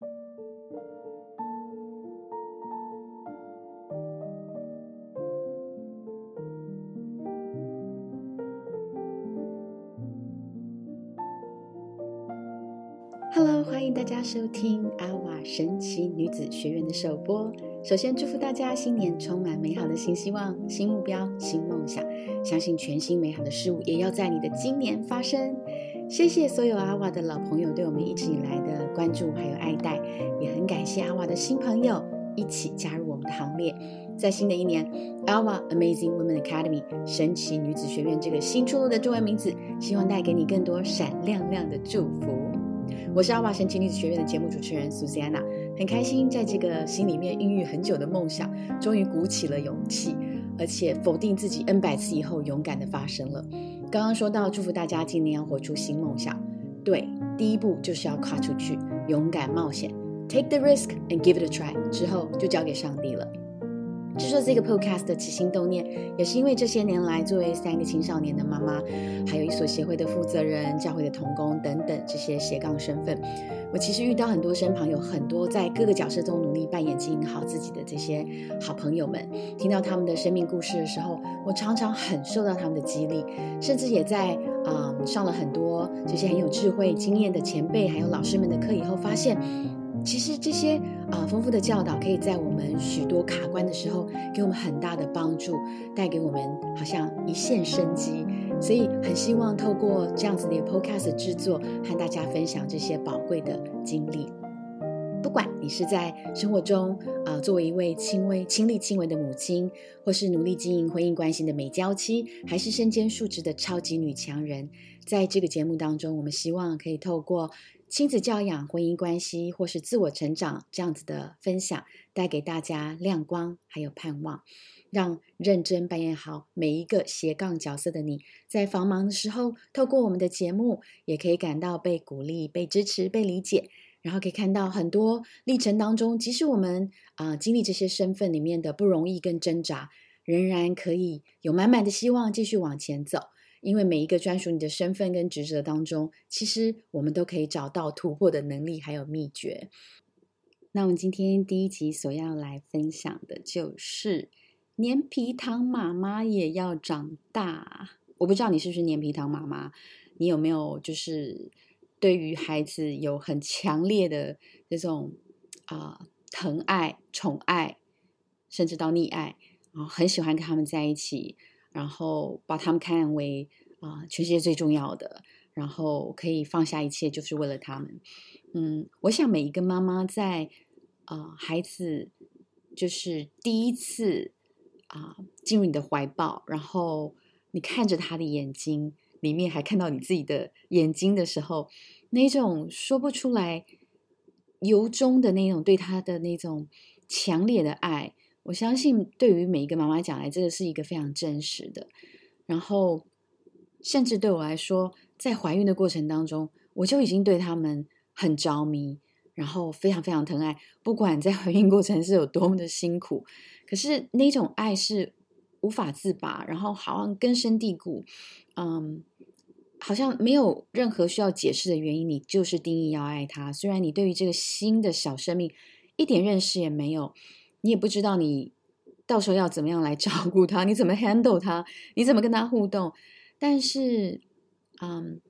Hello，欢迎大家收听阿瓦神奇女子学院的首播。首先祝福大家新年充满美好的新希望、新目标、新梦想，相信全新美好的事物也要在你的今年发生。谢谢所有阿瓦的老朋友对我们一直以来的关注还有爱戴，也很感谢阿瓦的新朋友一起加入我们的行列。在新的一年，阿瓦 Amazing Women Academy 神奇女子学院这个新出炉的中文名字，希望带给你更多闪亮亮的祝福。我是阿瓦神奇女子学院的节目主持人 Susanna，很开心在这个心里面孕育很久的梦想，终于鼓起了勇气，而且否定自己 N 百次以后，勇敢的发生了。刚刚说到祝福大家今年要活出新梦想，对，第一步就是要跨出去，勇敢冒险，Take the risk and give it a try，之后就交给上帝了。制作这个 podcast 的起心动念，也是因为这些年来，作为三个青少年的妈妈，还有一所协会的负责人、教会的童工等等这些斜杠身份，我其实遇到很多身旁有很多在各个角色中努力扮演经营好自己的这些好朋友们，听到他们的生命故事的时候，我常常很受到他们的激励，甚至也在啊上了很多这些很有智慧经验的前辈还有老师们的课以后，发现。其实这些啊丰富的教导，可以在我们许多卡关的时候，给我们很大的帮助，带给我们好像一线生机。所以很希望透过这样子的 podcast 制作，和大家分享这些宝贵的经历。不管你是在生活中啊，作为一位亲微亲力亲为的母亲，或是努力经营婚姻关系的美娇妻，还是身兼数职的超级女强人，在这个节目当中，我们希望可以透过。亲子教养、婚姻关系，或是自我成长这样子的分享，带给大家亮光，还有盼望，让认真扮演好每一个斜杠角色的你，在繁忙的时候，透过我们的节目，也可以感到被鼓励、被支持、被理解，然后可以看到很多历程当中，即使我们啊经历这些身份里面的不容易跟挣扎，仍然可以有满满的希望继续往前走。因为每一个专属你的身份跟职责当中，其实我们都可以找到突破的能力还有秘诀。那我们今天第一集所要来分享的就是黏皮糖妈妈也要长大。我不知道你是不是黏皮糖妈妈，你有没有就是对于孩子有很强烈的这种啊疼爱、宠爱，甚至到溺爱然后，很喜欢跟他们在一起。然后把他们看为啊全世界最重要的，然后可以放下一切，就是为了他们。嗯，我想每一个妈妈在啊孩子就是第一次啊进入你的怀抱，然后你看着他的眼睛里面还看到你自己的眼睛的时候，那种说不出来由衷的那种对他的那种强烈的爱。我相信，对于每一个妈妈讲来，这个是一个非常真实的。然后，甚至对我来说，在怀孕的过程当中，我就已经对他们很着迷，然后非常非常疼爱。不管在怀孕过程是有多么的辛苦，可是那种爱是无法自拔，然后好像根深蒂固。嗯，好像没有任何需要解释的原因，你就是定义要爱他。虽然你对于这个新的小生命一点认识也没有。你也不知道你到时候要怎么样来照顾他，你怎么 handle 他，你怎么跟他互动？但是，嗯，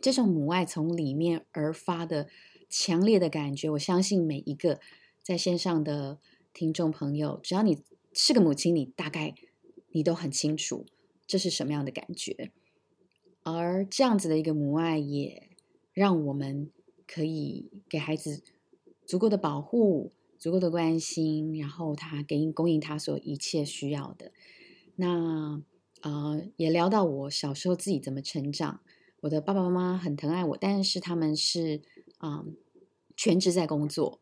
这种母爱从里面而发的强烈的感觉，我相信每一个在线上的听众朋友，只要你是个母亲，你大概你都很清楚这是什么样的感觉。而这样子的一个母爱，也让我们可以给孩子足够的保护。足够的关心，然后他给供应他所一切需要的。那呃，也聊到我小时候自己怎么成长。我的爸爸妈妈很疼爱我，但是他们是啊全职在工作，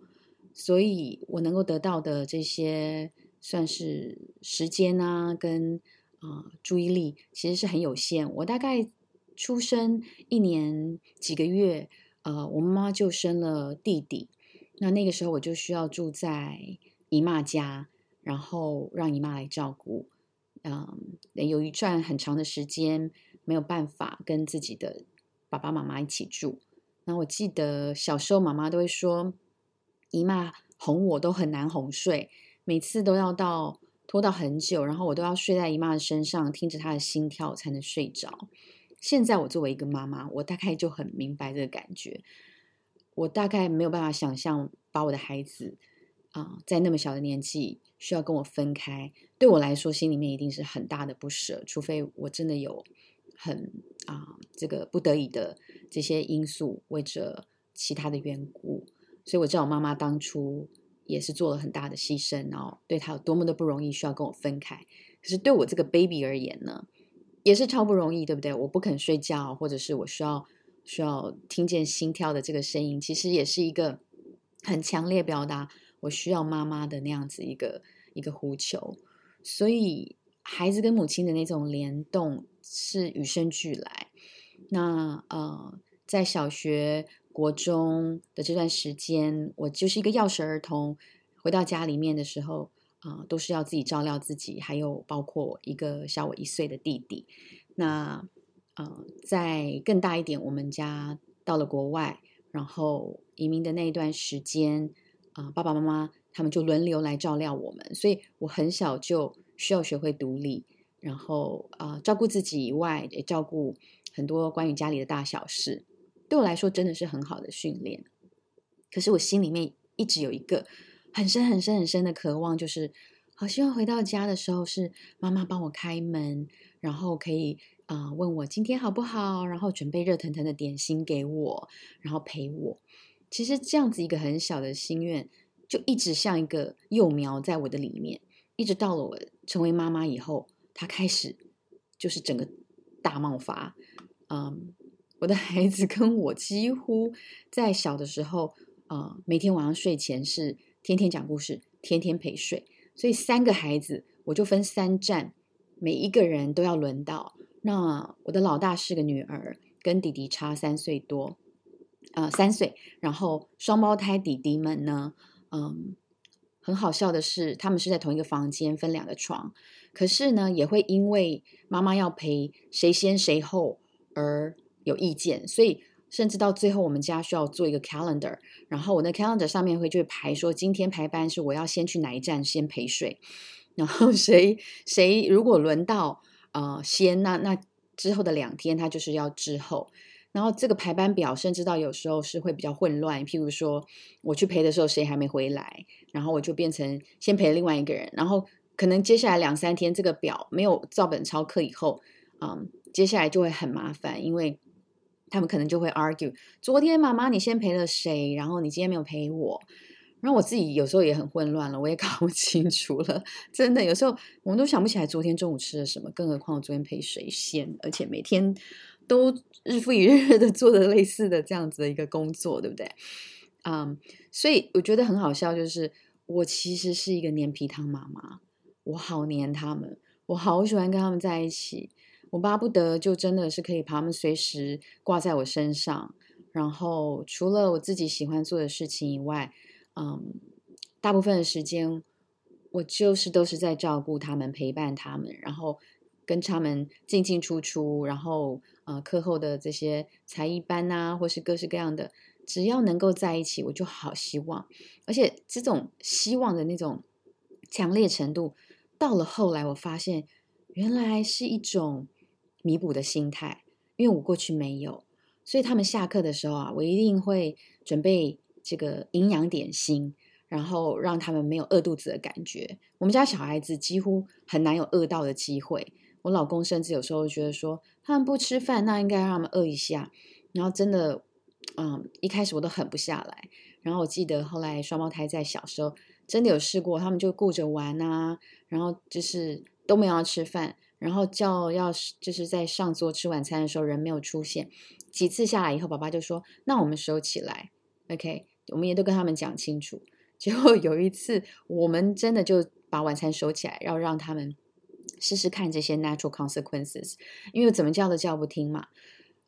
所以我能够得到的这些算是时间啊，跟啊注意力其实是很有限。我大概出生一年几个月，呃，我妈妈就生了弟弟。那那个时候我就需要住在姨妈家，然后让姨妈来照顾。嗯，有一段很长的时间没有办法跟自己的爸爸妈妈一起住。那我记得小时候妈妈都会说：“姨妈哄我都很难哄睡，每次都要到拖到很久，然后我都要睡在姨妈的身上，听着她的心跳才能睡着。现在我作为一个妈妈，我大概就很明白这个感觉。我大概没有办法想象把我的孩子啊，在那么小的年纪需要跟我分开，对我来说心里面一定是很大的不舍。除非我真的有很啊这个不得已的这些因素，或者其他的缘故，所以我知道我妈妈当初也是做了很大的牺牲，然后对她有多么的不容易，需要跟我分开。可是对我这个 baby 而言呢，也是超不容易，对不对？我不肯睡觉，或者是我需要。需要听见心跳的这个声音，其实也是一个很强烈表达我需要妈妈的那样子一个一个呼求。所以，孩子跟母亲的那种联动是与生俱来。那呃，在小学、国中的这段时间，我就是一个钥匙儿童，回到家里面的时候啊，都是要自己照料自己，还有包括一个小我一岁的弟弟。那呃，在更大一点，我们家到了国外，然后移民的那一段时间，啊，爸爸妈妈他们就轮流来照料我们，所以我很小就需要学会独立，然后啊，照顾自己以外，也照顾很多关于家里的大小事，对我来说真的是很好的训练。可是我心里面一直有一个很深很深很深的渴望，就是好希望回到家的时候是妈妈帮我开门，然后可以。啊，问我今天好不好，然后准备热腾腾的点心给我，然后陪我。其实这样子一个很小的心愿，就一直像一个幼苗在我的里面，一直到了我成为妈妈以后，它开始就是整个大冒发。嗯，我的孩子跟我几乎在小的时候，啊，每天晚上睡前是天天讲故事，天天陪睡，所以三个孩子我就分三站，每一个人都要轮到。那我的老大是个女儿，跟弟弟差三岁多，呃，三岁。然后双胞胎弟弟们呢，嗯，很好笑的是，他们是在同一个房间，分两个床，可是呢，也会因为妈妈要陪谁先谁后而有意见，所以甚至到最后，我们家需要做一个 calendar，然后我的 calendar 上面会就排说，今天排班是我要先去哪一站先陪睡，然后谁谁如果轮到。啊，先那那之后的两天，他就是要之后，然后这个排班表，甚至到有时候是会比较混乱。譬如说，我去陪的时候，谁还没回来，然后我就变成先陪另外一个人，然后可能接下来两三天这个表没有照本抄课以后，嗯，接下来就会很麻烦，因为他们可能就会 argue，昨天妈妈你先陪了谁，然后你今天没有陪我。然后我自己有时候也很混乱了，我也 搞不清楚了。真的，有时候我们都想不起来昨天中午吃了什么，更何况我昨天陪谁先，而且每天都日复一日的做的类似的这样子的一个工作，对不对？嗯，所以我觉得很好笑，就是我其实是一个黏皮汤妈妈，我好黏他们，我好喜欢跟他们在一起，我巴不得就真的是可以把他们随时挂在我身上，然后除了我自己喜欢做的事情以外。嗯，大部分的时间我就是都是在照顾他们、陪伴他们，然后跟他们进进出出，然后呃课后的这些才艺班啊，或是各式各样的，只要能够在一起，我就好希望。而且这种希望的那种强烈程度，到了后来我发现，原来是一种弥补的心态，因为我过去没有，所以他们下课的时候啊，我一定会准备。这个营养点心，然后让他们没有饿肚子的感觉。我们家小孩子几乎很难有饿到的机会。我老公甚至有时候觉得说，他们不吃饭，那应该让他们饿一下。然后真的，嗯，一开始我都狠不下来。然后我记得后来双胞胎在小时候真的有试过，他们就顾着玩啊，然后就是都没有要吃饭，然后叫要就是在上桌吃晚餐的时候人没有出现。几次下来以后，爸爸就说：“那我们收起来，OK。”我们也都跟他们讲清楚，结果有一次，我们真的就把晚餐收起来，要让他们试试看这些 natural consequences，因为怎么叫都叫不听嘛。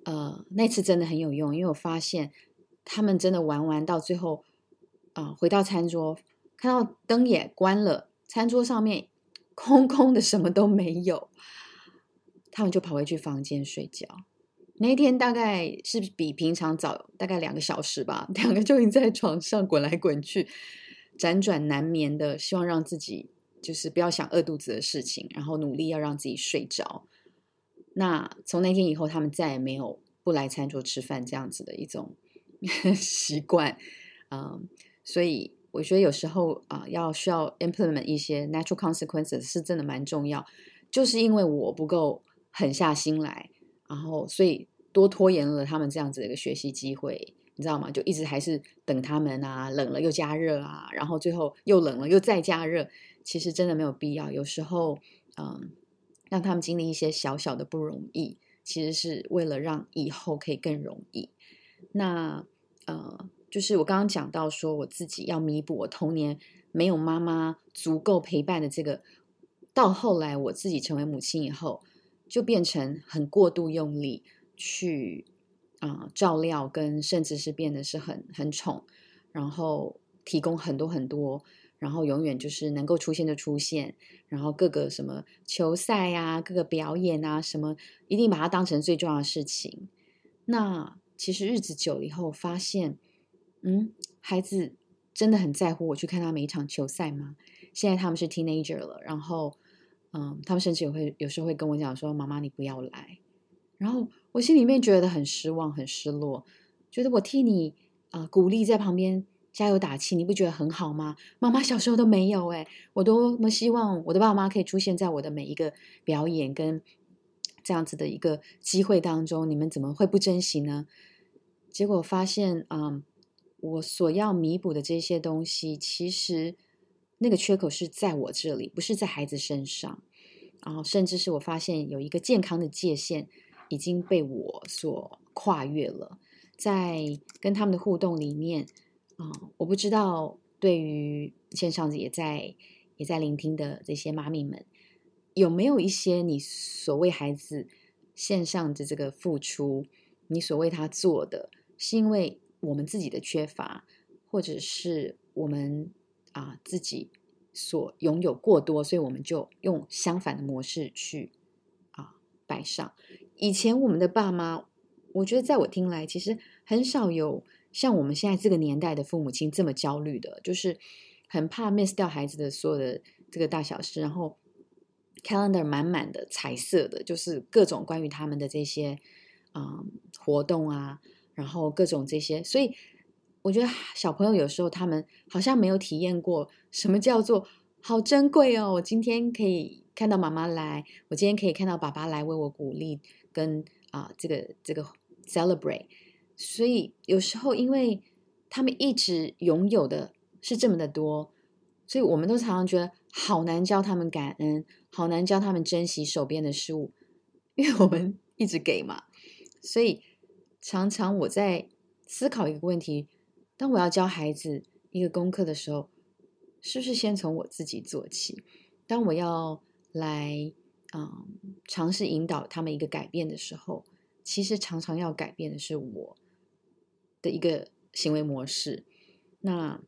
呃，那次真的很有用，因为我发现他们真的玩完到最后，啊，回到餐桌，看到灯也关了，餐桌上面空空的，什么都没有，他们就跑回去房间睡觉。那一天大概是比平常早大概两个小时吧，两个就已经在床上滚来滚去，辗转难眠的，希望让自己就是不要想饿肚子的事情，然后努力要让自己睡着。那从那天以后，他们再也没有不来餐桌吃饭这样子的一种 习惯，嗯，所以。我觉得有时候啊，要需要 implement 一些 natural consequences 是真的蛮重要。就是因为我不够狠下心来，然后所以多拖延了他们这样子的一个学习机会，你知道吗？就一直还是等他们啊，冷了又加热啊，然后最后又冷了又再加热，其实真的没有必要。有时候，嗯，让他们经历一些小小的不容易，其实是为了让以后可以更容易。那呃。就是我刚刚讲到说，我自己要弥补我童年没有妈妈足够陪伴的这个，到后来我自己成为母亲以后，就变成很过度用力去啊照料，跟甚至是变得是很很宠，然后提供很多很多，然后永远就是能够出现就出现，然后各个什么球赛啊，各个表演啊，什么一定把它当成最重要的事情。那其实日子久了以后，发现。嗯，孩子真的很在乎我去看他每一场球赛吗？现在他们是 teenager 了，然后，嗯，他们甚至也会有时候会跟我讲说：“妈妈，你不要来。”然后我心里面觉得很失望、很失落，觉得我替你啊鼓励在旁边加油打气，你不觉得很好吗？妈妈小时候都没有哎，我多么希望我的爸妈可以出现在我的每一个表演跟这样子的一个机会当中，你们怎么会不珍惜呢？结果发现，嗯。我所要弥补的这些东西，其实那个缺口是在我这里，不是在孩子身上。然后，甚至是我发现有一个健康的界限已经被我所跨越了。在跟他们的互动里面，啊，我不知道对于线上也在也在聆听的这些妈咪们，有没有一些你所为孩子线上的这个付出，你所为他做的，是因为。我们自己的缺乏，或者是我们啊自己所拥有过多，所以我们就用相反的模式去啊摆上。以前我们的爸妈，我觉得在我听来，其实很少有像我们现在这个年代的父母亲这么焦虑的，就是很怕 miss 掉孩子的所有的这个大小事，然后 calendar 满满的彩色的，就是各种关于他们的这些啊活动啊。然后各种这些，所以我觉得小朋友有时候他们好像没有体验过什么叫做好珍贵哦。我今天可以看到妈妈来，我今天可以看到爸爸来为我鼓励，跟啊这个这个 celebrate。所以有时候因为他们一直拥有的是这么的多，所以我们都常常觉得好难教他们感恩，好难教他们珍惜手边的事物，因为我们一直给嘛，所以。常常我在思考一个问题：当我要教孩子一个功课的时候，是不是先从我自己做起？当我要来嗯尝试引导他们一个改变的时候，其实常常要改变的是我的一个行为模式。那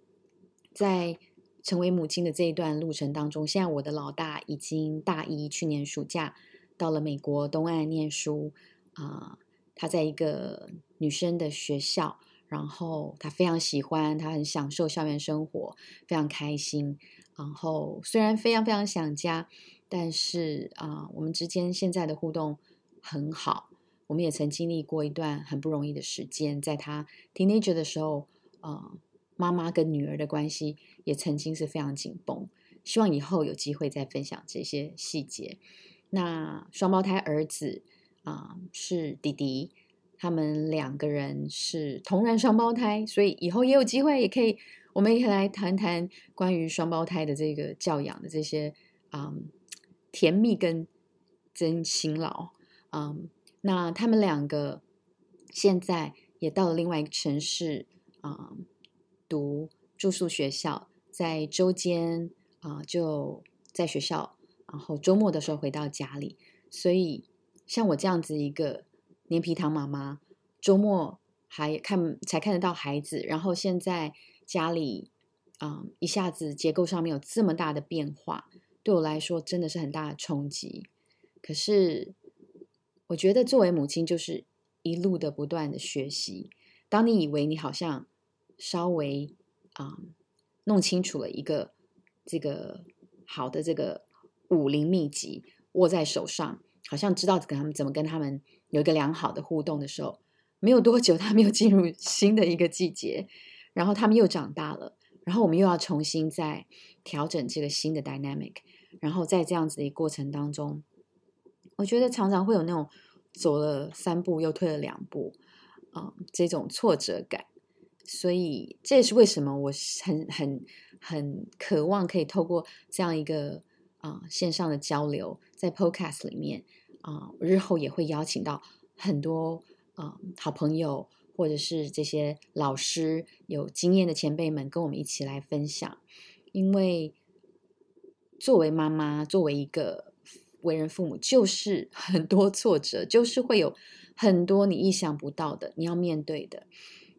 在成为母亲的这一段路程当中，现在我的老大已经大一，去年暑假到了美国东岸念书啊。他在一个女生的学校，然后他非常喜欢，他很享受校园生活，非常开心。然后虽然非常非常想家，但是啊，我们之间现在的互动很好。我们也曾经历过一段很不容易的时间，在他 teenager 的时候，呃，妈妈跟女儿的关系也曾经是非常紧绷。希望以后有机会再分享这些细节。那双胞胎儿子。啊，是弟弟，他们两个人是同人双胞胎，所以以后也有机会，也可以，我们也可以来谈谈关于双胞胎的这个教养的这些啊甜蜜跟真辛劳啊。那他们两个现在也到了另外一个城市啊，读住宿学校，在周间啊就在学校，然后周末的时候回到家里，所以。像我这样子一个黏皮糖妈妈，周末还看才看得到孩子，然后现在家里啊一下子结构上面有这么大的变化，对我来说真的是很大的冲击。可是我觉得作为母亲，就是一路的不断的学习。当你以为你好像稍微啊弄清楚了一个这个好的这个武林秘籍握在手上，好像知道跟他们怎么跟他们有一个良好的互动的时候，没有多久，他们又进入新的一个季节，然后他们又长大了，然后我们又要重新再调整这个新的 dynamic，然后在这样子的一个过程当中，我觉得常常会有那种走了三步又退了两步。啊，这种挫折感，所以这也是为什么我很很很渴望可以透过这样一个啊线上的交流，在 Podcast 里面啊，日后也会邀请到很多啊好朋友或者是这些老师有经验的前辈们跟我们一起来分享，因为作为妈妈，作为一个为人父母，就是 很多挫折，就是会有。很多你意想不到的，你要面对的，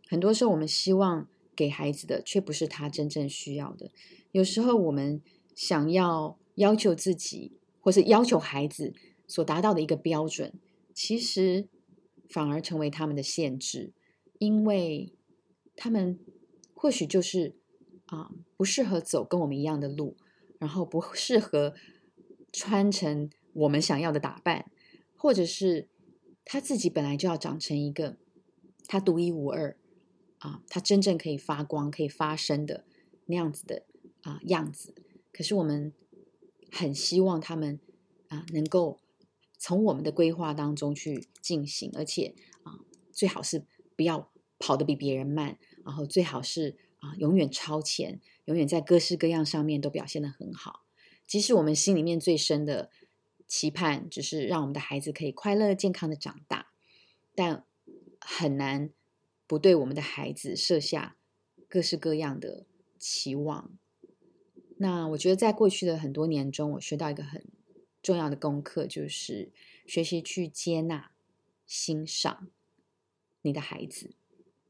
很多时候我们希望给孩子的，却不是他真正需要的。有时候我们想要要求自己，或是要求孩子所达到的一个标准，其实反而成为他们的限制，因为他们或许就是啊不适合走跟我们一样的路，然后不适合穿成我们想要的打扮，或者是。他自己本来就要长成一个他独一无二啊，他真正可以发光、可以发声的那样子的啊样子。可是我们很希望他们啊能够从我们的规划当中去进行，而且啊最好是不要跑得比别人慢，然后最好是啊永远超前，永远在各式各样上面都表现得很好。即使我们心里面最深的。期盼只是让我们的孩子可以快乐健康的长大，但很难不对我们的孩子设下各式各样的期望。那我觉得在过去的很多年中，我学到一个很重要的功课，就是学习去接纳、欣赏你的孩子，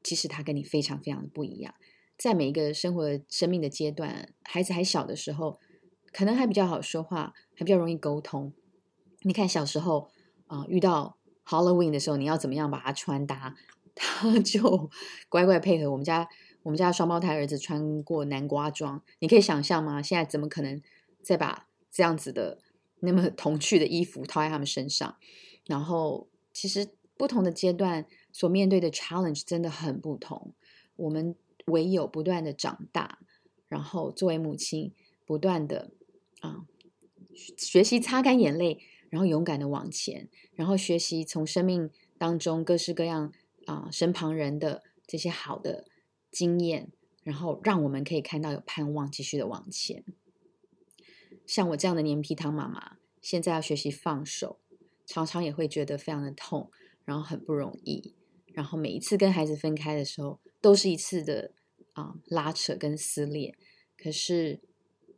即使他跟你非常非常的不一样。在每一个生活生命的阶段，孩子还小的时候，可能还比较好说话，还比较容易沟通。你看小时候啊，遇到 Halloween 的时候，你要怎么样把它穿搭，他就乖乖配合。我们家我们家双胞胎儿子穿过南瓜装，你可以想象吗？现在怎么可能再把这样子的那么童趣的衣服套在他们身上？然后其实不同的阶段所面对的 challenge 真的很不同。我们唯有不断的长大，然后作为母亲，不断的啊学习擦干眼泪。然后勇敢的往前，然后学习从生命当中各式各样啊身旁人的这些好的经验，然后让我们可以看到有盼望，继续的往前。像我这样的黏皮糖妈妈，现在要学习放手，常常也会觉得非常的痛，然后很不容易。然后每一次跟孩子分开的时候，都是一次的啊拉扯跟撕裂。可是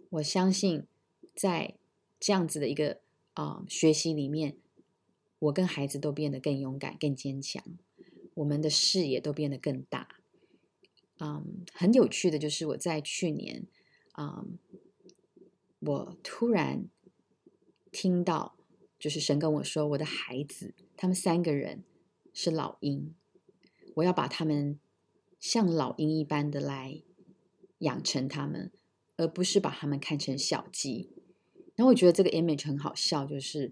我相信，在这样子的一个。啊，学习里面，我跟孩子都变得更勇敢、更坚强，我们的视野都变得更大。嗯，很有趣的就是我在去年，嗯，我突然听到，就是神跟我说，我的孩子他们三个人是老鹰，我要把他们像老鹰一般的来养成他们，而不是把他们看成小鸡。然后我觉得这个 image 很好笑，就是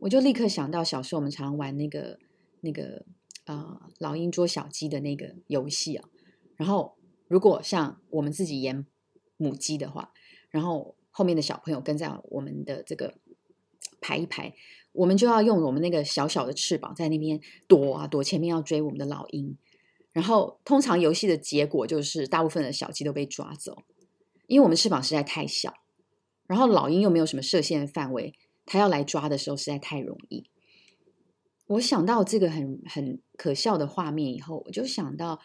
我就立刻想到小时候我们常玩那个那个呃老鹰捉小鸡的那个游戏啊。然后如果像我们自己演母鸡的话，然后后面的小朋友跟在我们的这个排一排，我们就要用我们那个小小的翅膀在那边躲啊躲，前面要追我们的老鹰。然后通常游戏的结果就是大部分的小鸡都被抓走，因为我们翅膀实在太小。然后老鹰又没有什么射线范围，它要来抓的时候实在太容易。我想到这个很很可笑的画面以后，我就想到，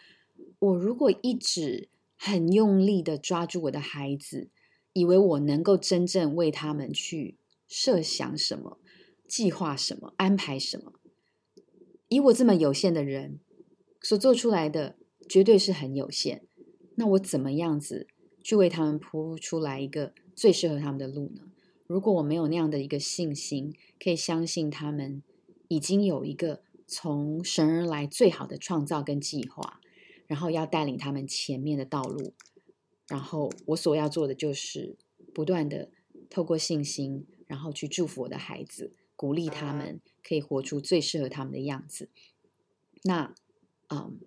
我如果一直很用力的抓住我的孩子，以为我能够真正为他们去设想什么、计划什么、安排什么，以我这么有限的人所做出来的，绝对是很有限。那我怎么样子去为他们铺出来一个？最适合他们的路呢？如果我没有那样的一个信心，可以相信他们已经有一个从神而来最好的创造跟计划，然后要带领他们前面的道路。然后我所要做的就是不断的透过信心，然后去祝福我的孩子，鼓励他们可以活出最适合他们的样子。那，嗯，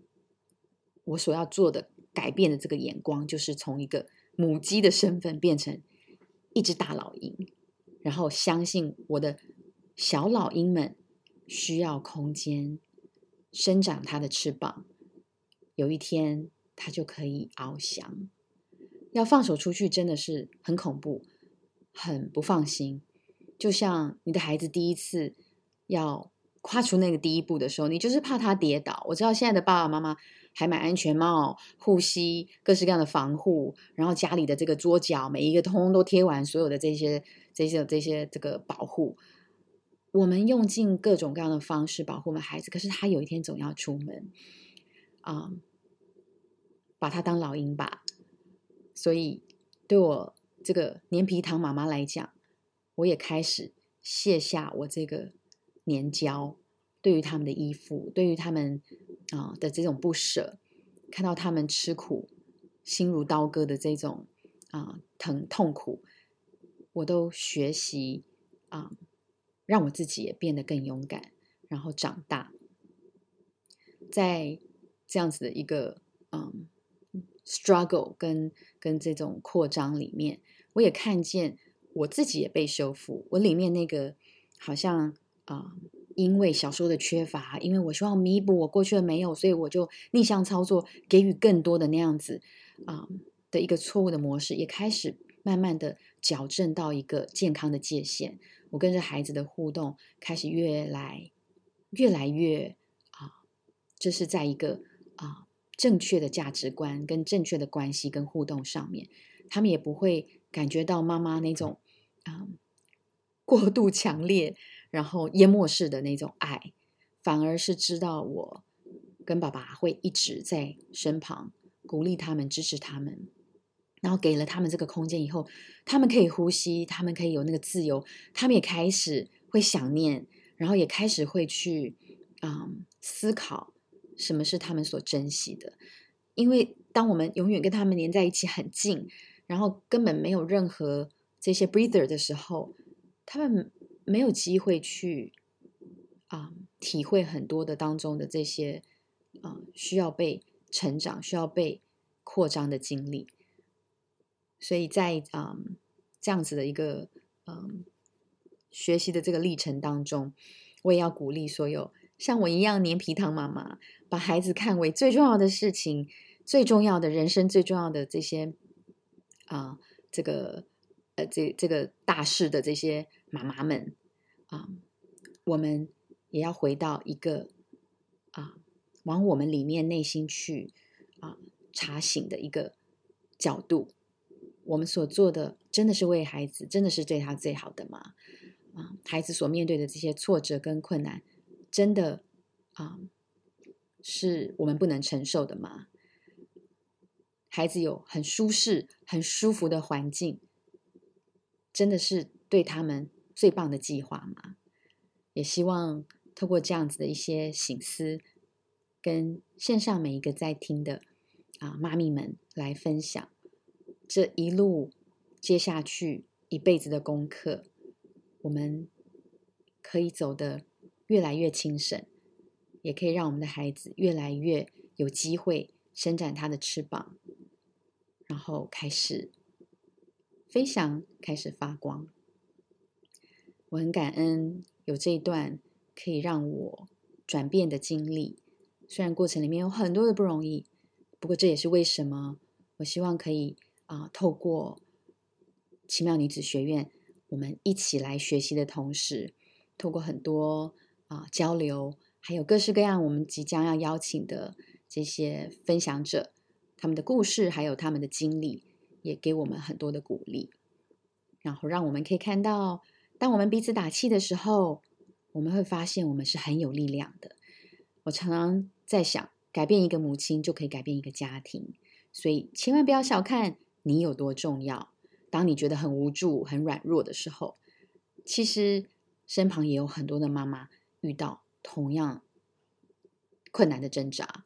我所要做的改变的这个眼光，就是从一个母鸡的身份变成一只大老鹰，然后相信我的小老鹰们需要空间生长它的翅膀，有一天它就可以翱翔。要放手出去真的是很恐怖，很不放心。就像你的孩子第一次要跨出那个第一步的时候，你就是怕他跌倒。我知道现在的爸爸妈妈还买安全帽、护膝、各式各样的防护，然后家里的这个桌角每一个通通都贴完所有的这些、这些、这些这个保护。我们用尽各种各样的方式保护我们孩子，可是他有一天总要出门啊，把他当老鹰吧。所以，对我这个黏皮糖妈妈来讲，我也开始卸下我这个粘胶，对于他们的依附，对于他们啊的这种不舍，看到他们吃苦、心如刀割的这种啊疼痛苦，我都学习啊，让我自己也变得更勇敢，然后长大，在这样子的一个嗯。struggle 跟跟这种扩张里面，我也看见我自己也被修复。我里面那个好像啊，因为小时候的缺乏，因为我希望弥补我过去的没有，所以我就逆向操作，给予更多的那样子啊的一个错误的模式，也开始慢慢的矫正到一个健康的界限。我跟着孩子的互动开始越来越来越啊，这是在一个啊。正确的价值观跟正确的关系跟互动上面，他们也不会感觉到妈妈那种啊过度强烈，然后淹没式的那种爱，反而是知道我跟爸爸会一直在身旁，鼓励他们，支持他们，然后给了他们这个空间以后，他们可以呼吸，他们可以有那个自由，他们也开始会想念，然后也开始会去啊思考。什么是他们所珍惜的？因为当我们永远跟他们连在一起很近，然后根本没有任何这些 breather 的时候，他们没有机会去啊体会很多的当中的这些啊需要被成长、需要被扩张的经历。所以在啊这样子的一个嗯学习的这个历程当中，我也要鼓励所有像我一样黏皮糖妈妈。把孩子看为最重要的事情，最重要的人生最重要的这些啊，这个呃，这这个大事的这些妈妈们啊，我们也要回到一个啊，往我们里面内心去啊查醒的一个角度。我们所做的真的是为孩子，真的是对他最好的吗？啊，孩子所面对的这些挫折跟困难，真的啊？是我们不能承受的吗？孩子有很舒适、很舒服的环境，真的是对他们最棒的计划吗？也希望透过这样子的一些醒思，跟线上每一个在听的啊妈咪们来分享这一路接下去一辈子的功课，我们可以走的越来越轻省。也可以让我们的孩子越来越有机会伸展他的翅膀，然后开始飞翔，开始发光。我很感恩有这一段可以让我转变的经历，虽然过程里面有很多的不容易，不过这也是为什么我希望可以啊，透过奇妙女子学院，我们一起来学习的同时，透过很多啊交流。还有各式各样我们即将要邀请的这些分享者，他们的故事还有他们的经历，也给我们很多的鼓励，然后让我们可以看到，当我们彼此打气的时候，我们会发现我们是很有力量的。我常常在想，改变一个母亲就可以改变一个家庭，所以千万不要小看你有多重要。当你觉得很无助、很软弱的时候，其实身旁也有很多的妈妈遇到。同样困难的挣扎，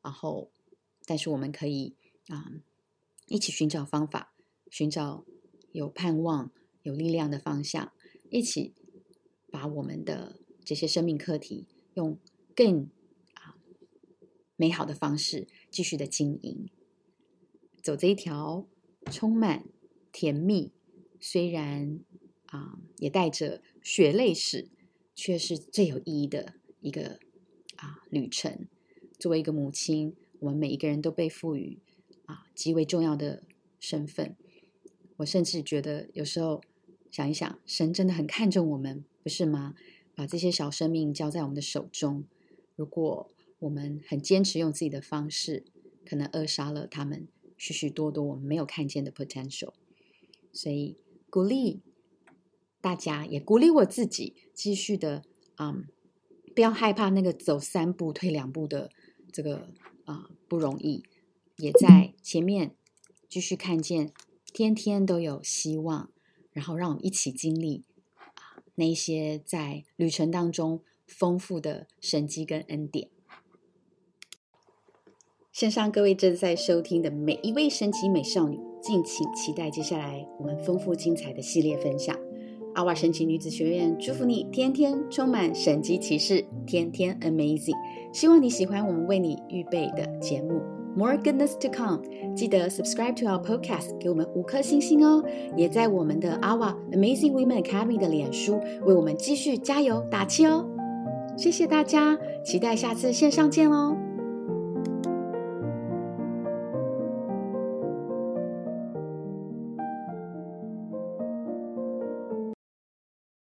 然后，但是我们可以啊，一起寻找方法，寻找有盼望、有力量的方向，一起把我们的这些生命课题用更啊美好的方式继续的经营，走这一条充满甜蜜，虽然啊也带着血泪史，却是最有意义的一个。啊，旅程。作为一个母亲，我们每一个人都被赋予啊极为重要的身份。我甚至觉得，有时候想一想，神真的很看重我们，不是吗？把这些小生命交在我们的手中，如果我们很坚持用自己的方式，可能扼杀了他们许许多多我们没有看见的 potential。所以，鼓励大家，也鼓励我自己，继续的啊。不要害怕那个走三步退两步的这个啊不容易，也在前面继续看见，天天都有希望，然后让我们一起经历啊那些在旅程当中丰富的神迹跟恩典。线上各位正在收听的每一位神奇美少女，敬请期待接下来我们丰富精彩的系列分享。阿瓦神奇女子学院祝福你，天天充满神迹奇事，天天 amazing。希望你喜欢我们为你预备的节目，More goodness to come。记得 subscribe to our podcast，给我们五颗星星哦。也在我们的阿瓦 Amazing Women Academy 的脸书为我们继续加油打气哦。谢谢大家，期待下次线上见喽。